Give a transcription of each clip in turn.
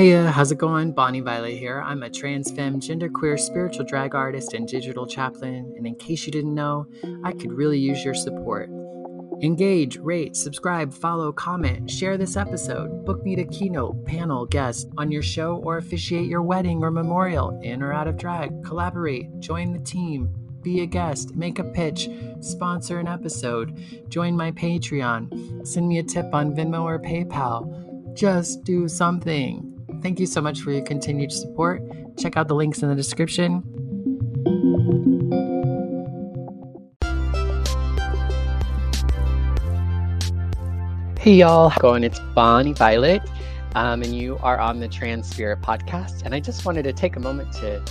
Hey, uh, how's it going? Bonnie Violet here. I'm a trans femme, genderqueer, spiritual drag artist, and digital chaplain. And in case you didn't know, I could really use your support. Engage, rate, subscribe, follow, comment, share this episode, book me to keynote, panel, guest on your show, or officiate your wedding or memorial, in or out of drag. Collaborate, join the team, be a guest, make a pitch, sponsor an episode, join my Patreon, send me a tip on Venmo or PayPal. Just do something. Thank you so much for your continued support. Check out the links in the description. Hey y'all, going? It's Bonnie Violet, um, and you are on the Trans Spirit podcast. And I just wanted to take a moment to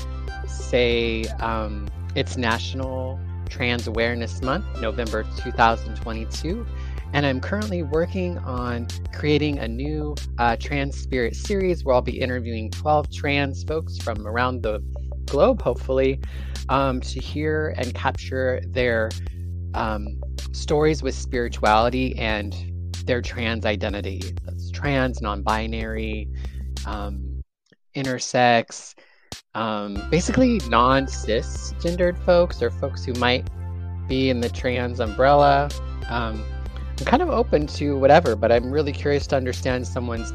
say um, it's National Trans Awareness Month, November 2022. And I'm currently working on creating a new uh, Trans Spirit series where I'll be interviewing 12 trans folks from around the globe, hopefully, um, to hear and capture their um, stories with spirituality and their trans identity. That's trans, non binary, um, intersex, um, basically non cisgendered folks or folks who might be in the trans umbrella. I'm kind of open to whatever, but I'm really curious to understand someone's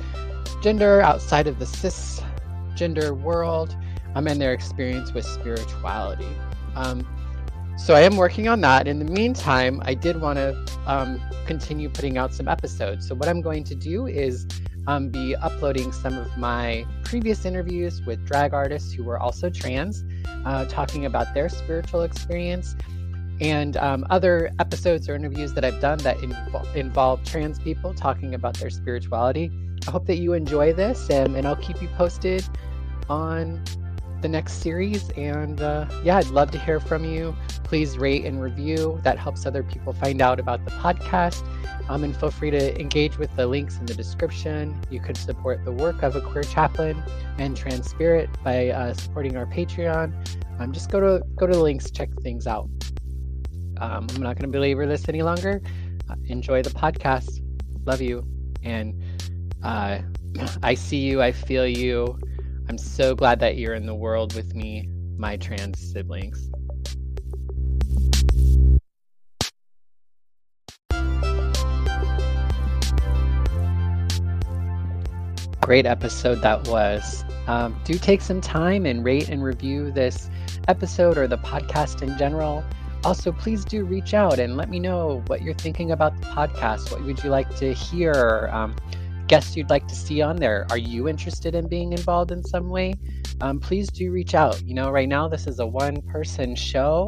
gender outside of the cisgender world um, and their experience with spirituality. Um, so I am working on that. In the meantime, I did want to um, continue putting out some episodes. So what I'm going to do is um, be uploading some of my previous interviews with drag artists who were also trans, uh, talking about their spiritual experience, and um, other episodes or interviews that I've done that inv- involve trans people talking about their spirituality. I hope that you enjoy this, and, and I'll keep you posted on the next series. And uh, yeah, I'd love to hear from you. Please rate and review. That helps other people find out about the podcast. Um, and feel free to engage with the links in the description. You could support the work of a queer chaplain and trans spirit by uh, supporting our Patreon. Um, just go to go to the links, check things out. Um, I'm not going to belabor this any longer. Uh, enjoy the podcast. Love you, and uh, I see you. I feel you. I'm so glad that you're in the world with me, my trans siblings. Great episode that was. Um, do take some time and rate and review this episode or the podcast in general. Also, please do reach out and let me know what you're thinking about the podcast. What would you like to hear? Um, guests you'd like to see on there. Are you interested in being involved in some way? Um, please do reach out. You know, right now this is a one person show,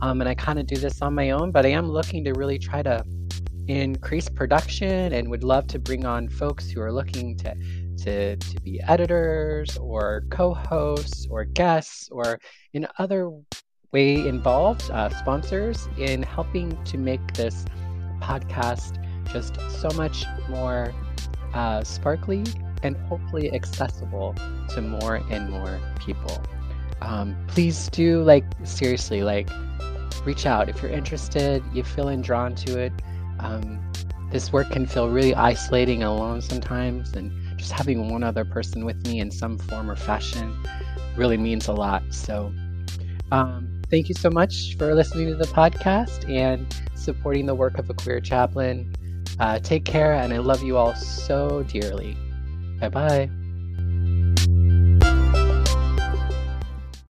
um, and I kind of do this on my own, but I am looking to really try to increase production and would love to bring on folks who are looking to to, to be editors or co-hosts or guests or in other way involved uh, sponsors in helping to make this podcast just so much more uh, sparkly and hopefully accessible to more and more people. Um, please do like seriously like reach out if you're interested. You feeling drawn to it. Um, this work can feel really isolating and alone sometimes, and just having one other person with me in some form or fashion really means a lot. So, um, thank you so much for listening to the podcast and supporting the work of a queer chaplain. Uh, take care, and I love you all so dearly. Bye bye.